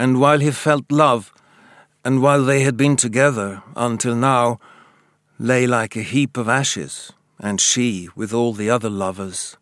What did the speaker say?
and while he felt love, and while they had been together until now, lay like a heap of ashes, and she with all the other lovers.